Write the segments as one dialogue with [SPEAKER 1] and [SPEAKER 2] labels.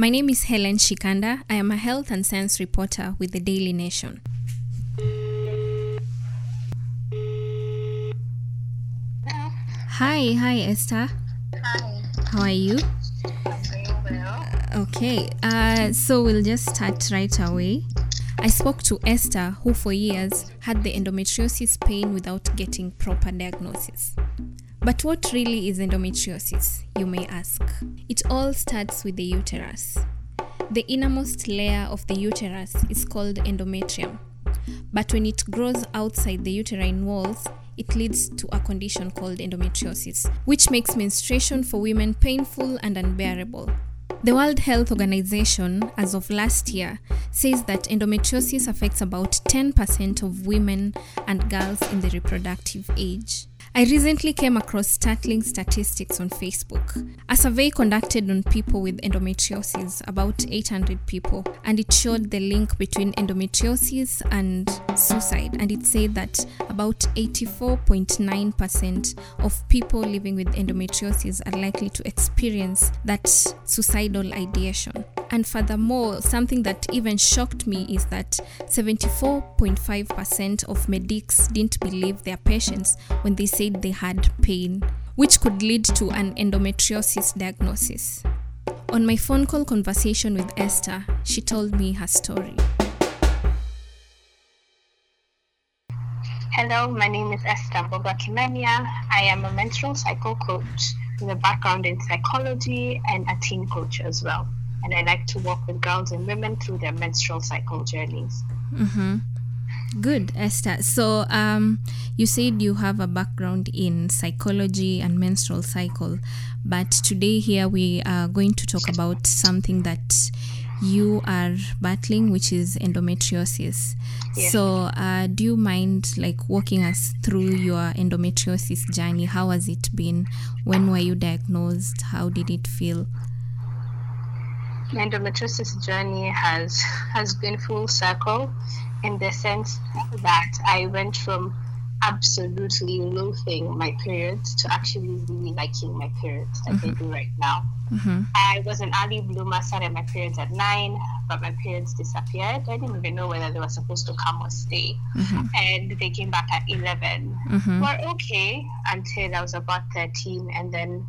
[SPEAKER 1] My name is Helen Shikanda. I am a health and science reporter with the Daily Nation. Hi, hi Esther.
[SPEAKER 2] Hi,
[SPEAKER 1] How are you?
[SPEAKER 2] I'm doing well.
[SPEAKER 1] Okay, uh, so we'll just start right away. I spoke to Esther, who for years had the endometriosis pain without getting proper diagnosis. But what really is endometriosis, you may ask? It all starts with the uterus. The innermost layer of the uterus is called endometrium. But when it grows outside the uterine walls, it leads to a condition called endometriosis, which makes menstruation for women painful and unbearable. The World Health Organization, as of last year, says that endometriosis affects about 10% of women and girls in the reproductive age. I recently came across startling statistics on Facebook. A survey conducted on people with endometriosis, about 800 people, and it showed the link between endometriosis and suicide. And it said that about 84.9% of people living with endometriosis are likely to experience that suicidal ideation. And furthermore, something that even shocked me is that 74.5% of medics didn't believe their patients when they said they had pain, which could lead to an endometriosis diagnosis. On my phone call conversation with Esther, she told me her story.
[SPEAKER 2] Hello, my name is Esther Boga Kimania. I am a menstrual cycle coach with a background in psychology and a teen coach as well. And I like to work with girls and women through their menstrual cycle journeys.
[SPEAKER 1] Good, Esther. So, um, you said you have a background in psychology and menstrual cycle, but today here we are going to talk about something that you are battling, which is endometriosis.
[SPEAKER 2] Yeah.
[SPEAKER 1] So, uh, do you mind like walking us through your endometriosis journey? How has it been? When were you diagnosed? How did it feel?
[SPEAKER 2] My endometriosis journey has has been full circle in the sense that I went from absolutely loathing my periods to actually really liking my periods like they do right now.
[SPEAKER 1] Mm-hmm.
[SPEAKER 2] I was an early bloomer, started my periods at nine, but my periods disappeared. I didn't even know whether they were supposed to come or stay. And they came back at 11.
[SPEAKER 1] Mhm.
[SPEAKER 2] Were okay until I was about 13. And then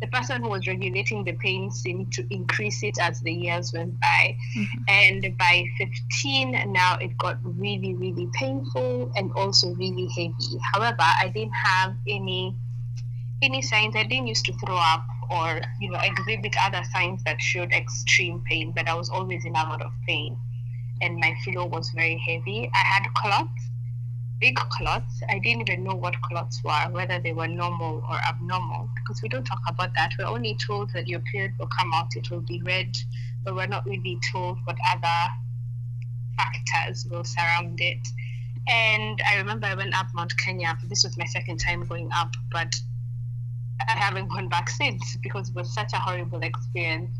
[SPEAKER 2] the person who was regulating the pain seemed to increase it as the years went by. Mm-hmm. And by 15, now it got really, really painful and also really heavy. However, I didn't have any any signs. I didn't used to throw up or you know exhibit other signs that showed extreme pain, but I was always in a lot of pain, and my flow was very heavy. I had clots, big clots. I didn't even know what clots were, whether they were normal or abnormal, because we don't talk about that. We're only told that your period will come out, it will be red, but we're not really told what other factors will surround it. And I remember I went up Mount Kenya. This was my second time going up, but I haven't gone back since because it was such a horrible experience.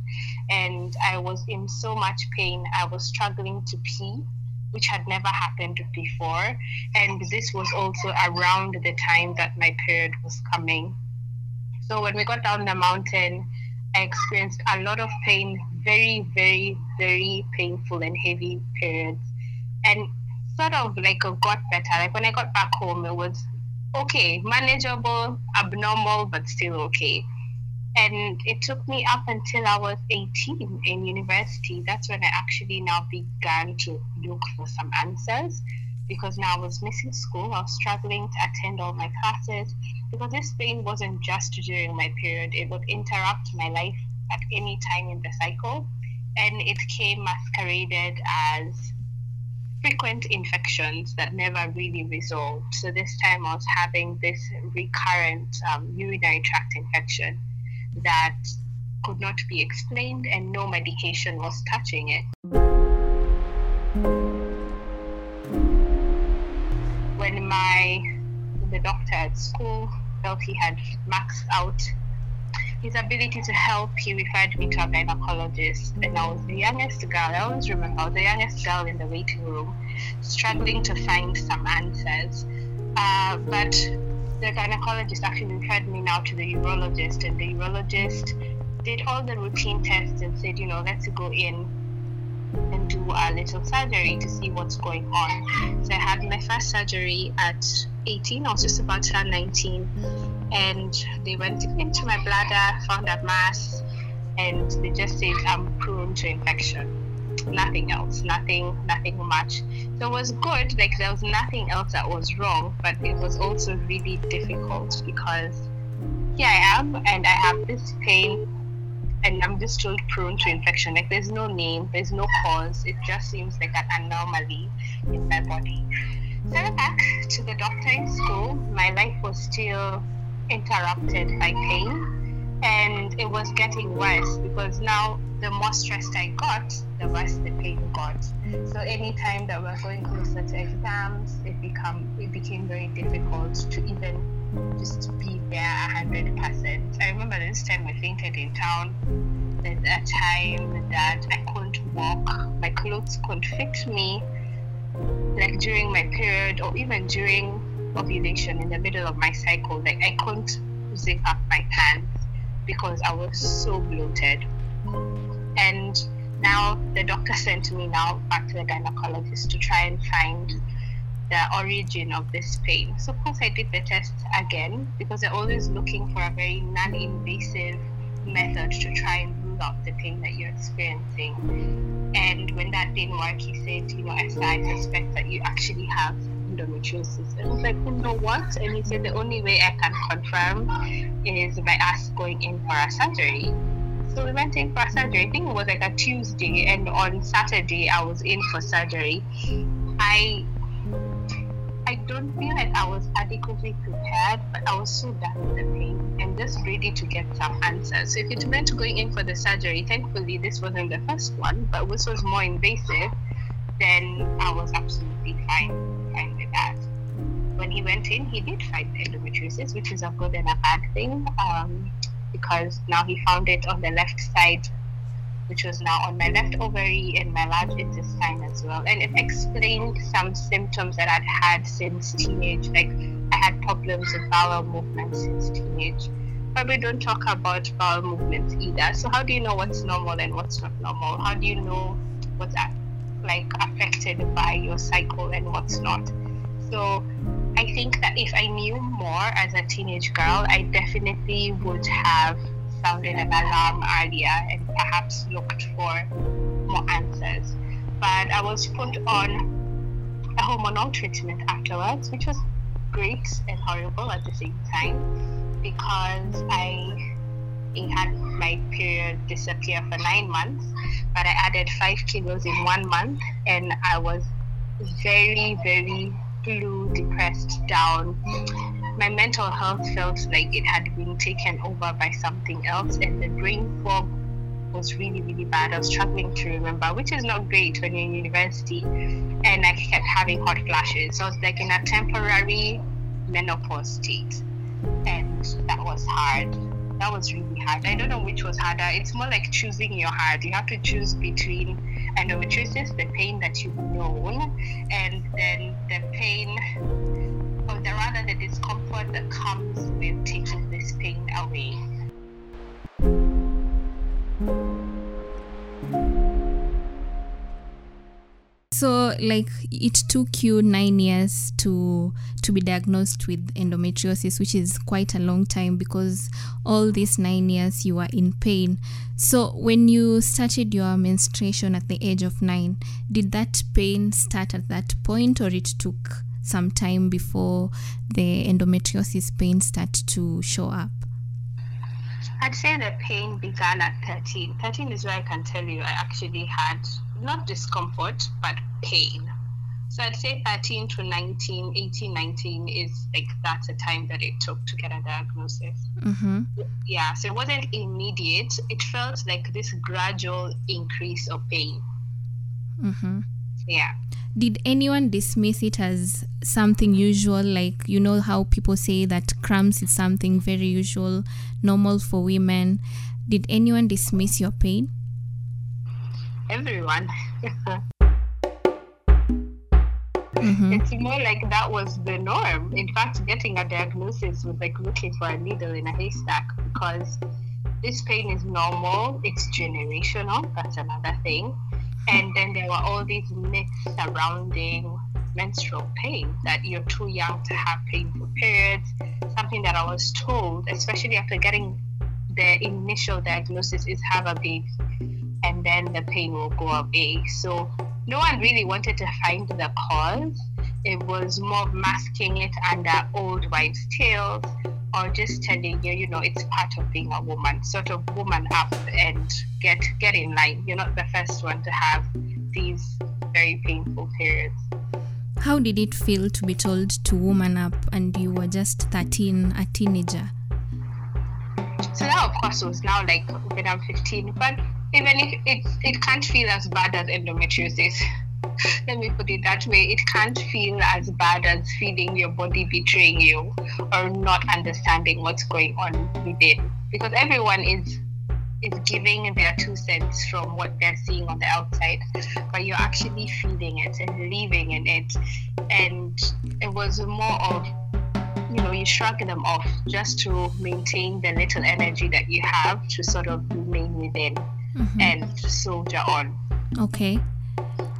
[SPEAKER 2] And I was in so much pain. I was struggling to pee, which had never happened before. And this was also around the time that my period was coming. So when we got down the mountain, I experienced a lot of pain, very, very, very painful and heavy periods. And sort of like got better. Like when I got back home, it was okay, manageable, abnormal, but still okay. And it took me up until I was 18 in university. That's when I actually now began to look for some answers because now I was missing school. I was struggling to attend all my classes because this pain wasn't just during my period, it would interrupt my life at any time in the cycle. And it came masqueraded as frequent infections that never really resolved. So this time I was having this recurrent um, urinary tract infection that could not be explained and no medication was touching it. When my the doctor at school felt he had maxed out his ability to help, he referred me to a gynecologist. And I was the youngest girl. I always remember I was the youngest girl in the waiting room, struggling to find some answers. Uh, but the gynecologist actually referred me now to the urologist, and the urologist did all the routine tests and said, you know, let's go in and do a little surgery to see what's going on. So I had my first surgery at 18. I was just about to turn 19, and they went into my bladder, found a mass, and they just said I'm prone to infection. Nothing else, nothing, nothing much. So it was good. Like there was nothing else that was wrong, but it was also really difficult because here I am, and I have this pain and I'm just still prone to infection. Like there's no name, there's no cause. It just seems like an anomaly in my body. So I went back to the doctor in school. My life was still interrupted by pain, and it was getting worse because now the more stressed I got, the worse the pain got. So anytime that we're going closer to exams, it become it became very difficult to even just be there hundred percent. I remember this time I fainted in town. There's a time that I couldn't walk. My clothes couldn't fit me. Like during my period or even during ovulation in the middle of my cycle, like I couldn't zip up my pants because I was so bloated. And now the doctor sent me now back to the gynecologist to try and find the origin of this pain. So, of course, I did the test again because they're always looking for a very non invasive method to try and rule out the pain that you're experiencing. And when that didn't work, he said, You know, Esther, I suspect that you actually have endometriosis. And I was like, You know what? And he said, The only way I can confirm is by us going in for a surgery. So we went in for surgery. I think it was like a Tuesday, and on Saturday I was in for surgery. I I don't feel like I was adequately prepared, but I was so done with the pain and just ready to get some answers. So if it meant going in for the surgery, thankfully this wasn't the first one, but this was more invasive, then I was absolutely fine, fine with that. When he went in, he did find endometriosis, which is a good and a bad thing, um, because now he found it on the left side which was now on my left ovary and my large intestine as well. And it explained some symptoms that I'd had since teenage. Like I had problems with bowel movements since teenage. But we don't talk about bowel movements either. So how do you know what's normal and what's not normal? How do you know what's like affected by your cycle and what's not? So I think that if I knew more as a teenage girl, I definitely would have sounded an alarm earlier and perhaps looked for more answers. But I was put on a hormonal treatment afterwards, which was great and horrible at the same time because I had my period disappear for nine months, but I added five kilos in one month and I was very, very blue, depressed, down my mental health felt like it had been taken over by something else, and the brain fog was really, really bad. I was struggling to remember, which is not great when you're in university. And I kept having hot flashes. So I was like in a temporary menopause state. And that was hard. That was really hard. I don't know which was harder. It's more like choosing your heart. You have to choose between endometriosis, the pain that you've known, and then the pain or the rather the discomfort that comes with taking this
[SPEAKER 1] like it took you nine years to to be diagnosed with endometriosis which is quite a long time because all these nine years you were in pain so when you started your menstruation at the age of nine did that pain start at that point or it took some time before the endometriosis pain start to show up?
[SPEAKER 2] I'd say the pain began at 13. 13 is where I can tell you I actually had not discomfort, but pain. So I'd say 13 to 19, 18, 19 is like that's the time that it took to get a diagnosis.
[SPEAKER 1] Mm-hmm.
[SPEAKER 2] Yeah, so it wasn't immediate. It felt like this gradual increase of pain.
[SPEAKER 1] Mm-hmm.
[SPEAKER 2] Yeah
[SPEAKER 1] did anyone dismiss it as something usual like you know how people say that cramps is something very usual normal for women did anyone dismiss your pain
[SPEAKER 2] everyone
[SPEAKER 1] mm-hmm.
[SPEAKER 2] it's more like that was the norm in fact getting a diagnosis was like looking for a needle in a haystack because this pain is normal, it's generational, that's another thing. And then there were all these myths surrounding menstrual pain that you're too young to have painful periods, something that I was told, especially after getting the initial diagnosis, is have a baby and then the pain will go away. So no one really wanted to find the cause. It was more masking it under old wives' tales or just telling you, you know, it's part of being a woman. Sort of woman up and get get in line. You're not the first one to have these very painful periods.
[SPEAKER 1] How did it feel to be told to woman up and you were just 13, a teenager?
[SPEAKER 2] So that of course it was now like when I'm 15, but even if it, it can't feel as bad as endometriosis. Let me put it that way. It can't feel as bad as feeling your body betraying you or not understanding what's going on within. Because everyone is is giving their two cents from what they're seeing on the outside, but you're actually feeling it and living in it. And it was more of you know, you shrug them off just to maintain the little energy that you have to sort of remain within mm-hmm. and soldier on.
[SPEAKER 1] Okay.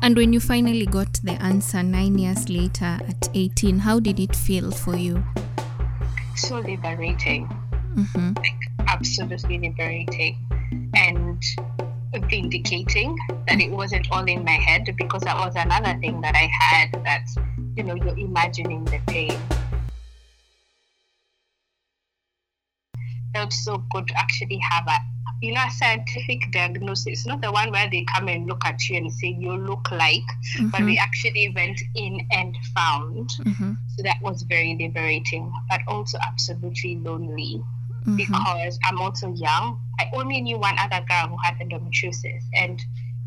[SPEAKER 1] And when you finally got the answer nine years later at 18, how did it feel for you?
[SPEAKER 2] So liberating. Mm-hmm. Like, absolutely liberating. And vindicating that it wasn't all in my head because that was another thing that I had that, you know, you're imagining the pain. Felt so good to actually have a you know, a scientific diagnosis, not the one where they come and look at you and say you look like, mm-hmm. but we actually went in and found. Mm-hmm. So that was very liberating, but also absolutely lonely mm-hmm. because I'm also young. I only knew one other girl who had endometriosis, and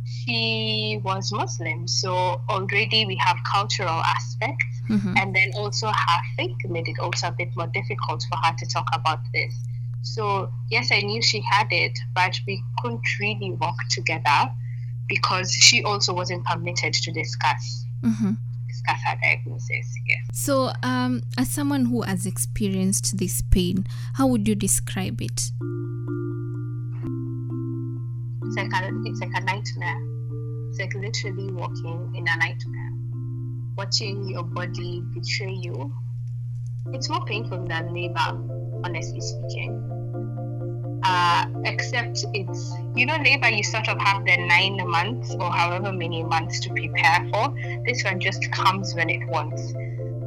[SPEAKER 2] she was Muslim. So already we have cultural aspects, mm-hmm. and then also her faith made it also a bit more difficult for her to talk about this. So, yes, I knew she had it, but we couldn't really work together because she also wasn't permitted to discuss. Mm-hmm. Discuss her diagnosis. Yes.
[SPEAKER 1] So, um, as someone who has experienced this pain, how would you describe it?
[SPEAKER 2] It's like a, it's like a nightmare. It's like literally walking in a nightmare. Watching your body betray you. It's more painful than labor, honestly speaking uh, except it's you know labor you sort of have the nine months or however many months to prepare for. This one just comes when it wants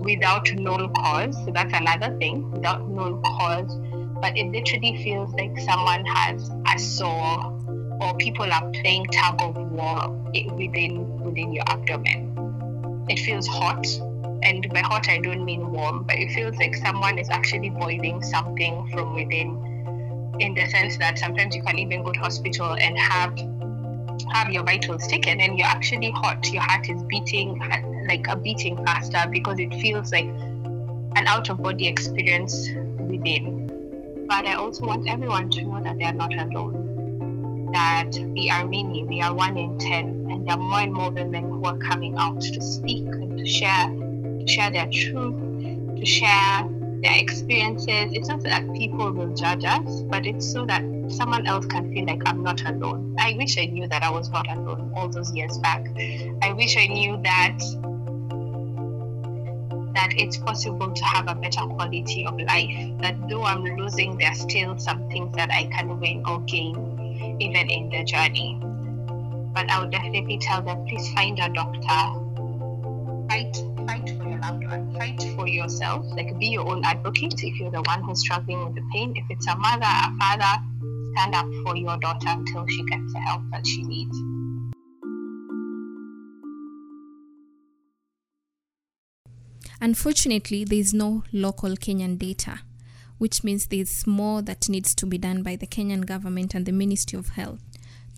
[SPEAKER 2] without known cause. So that's another thing without known cause. But it literally feels like someone has a saw or people are playing tug of war within within your abdomen. It feels hot and by hot i don't mean warm but it feels like someone is actually boiling something from within in the sense that sometimes you can even go to hospital and have have your vitals taken and you're actually hot your heart is beating like a beating faster because it feels like an out of body experience within. But i also want everyone to know that they are not alone that we are many we are one in ten and there are more and more women who are coming out to speak and to share to share their truth to share their experiences. It's not so that people will judge us, but it's so that someone else can feel like I'm not alone. I wish I knew that I was not alone all those years back. I wish I knew that that it's possible to have a better quality of life. That though I'm losing, there's still some things that I can win or gain even in the journey. But I would definitely tell them please find a doctor. Fight fight your fight for yourself, like be your own advocate if you're the one who's struggling with the pain. If it's a mother, a father, stand up for your daughter until she gets the help that she needs.
[SPEAKER 1] Unfortunately, there is no local Kenyan data, which means there's more that needs to be done by the Kenyan government and the Ministry of Health.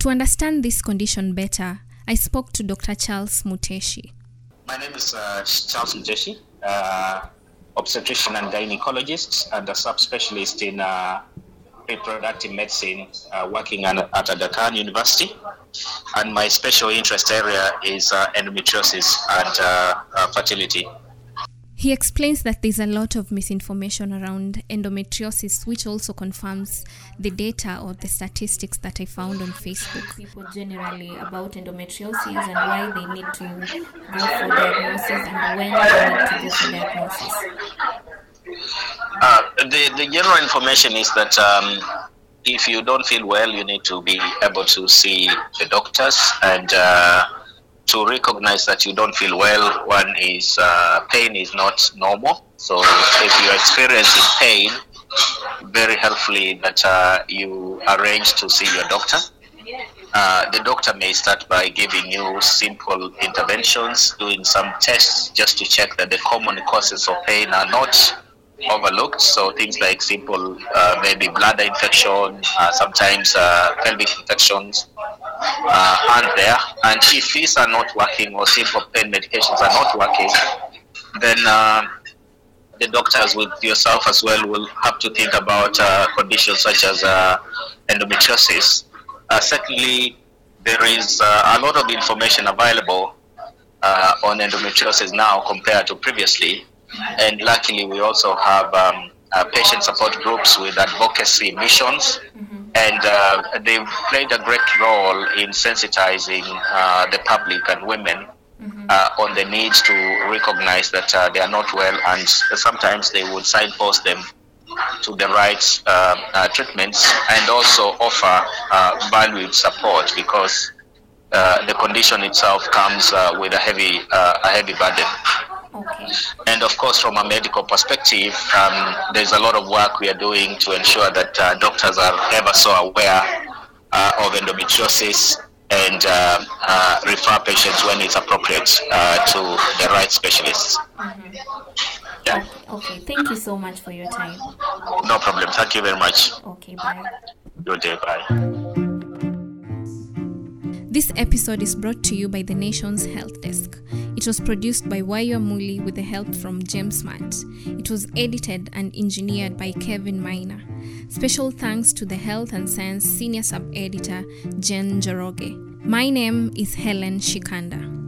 [SPEAKER 1] To understand this condition better, I spoke to Dr. Charles Muteshi.
[SPEAKER 3] My name is uh, Charles Muteshi, uh, obstetrician and gynecologist and a subspecialist in uh, reproductive medicine uh, working at, at Aga University. And my special interest area is uh, endometriosis and uh, fertility.
[SPEAKER 1] He explains that there's a lot of misinformation around endometriosis, which also confirms the data or the statistics that I found on Facebook. People generally about endometriosis and why they need to go for diagnosis and when they need to go for diagnosis.
[SPEAKER 3] Uh, the, the general information is that um, if you don't feel well, you need to be able to see the doctors and uh, to recognize that you don't feel well. One is uh, pain is not normal. So if you're experiencing pain, very helpfully that uh, you arrange to see your doctor. Uh, the doctor may start by giving you simple interventions, doing some tests just to check that the common causes of pain are not overlooked. So things like simple, uh, maybe bladder infection, uh, sometimes uh, pelvic infections uh, aren't there. And if these are not working or simple pain medications are not working, then uh, the doctors with yourself as well will have to think about uh, conditions such as endometriosis. secondly, there is a lot of information available on endometriosis now compared to previously and luckily we also have um, uh, patient support groups with advocacy missions mm-hmm. And uh, they've played a great role in sensitizing uh, the public and women mm-hmm. Uh, on the need to recognize that uh, they are not well and sometimes they would signpost them to the right uh, treatments and also offer valued support because the condition itself comes with a heavy a heavy burden Okay. And of course, from a medical perspective, um, there's a lot of work we are doing to ensure that uh, doctors are ever so aware uh, of endometriosis and uh, uh refer patients when it's appropriate uh, to the right specialists.
[SPEAKER 1] Mm-hmm. Yeah. Okay. Thank you so much for your time.
[SPEAKER 3] No problem. Thank you very much.
[SPEAKER 1] Okay. Bye.
[SPEAKER 3] Good day. Bye.
[SPEAKER 1] This episode is brought to you by the Nation's Health Desk. It was produced by Wayo Muli with the help from James Matt. It was edited and engineered by Kevin Miner. Special thanks to the Health and Science Senior Sub Editor, Jen Joroge. My name is Helen Shikanda.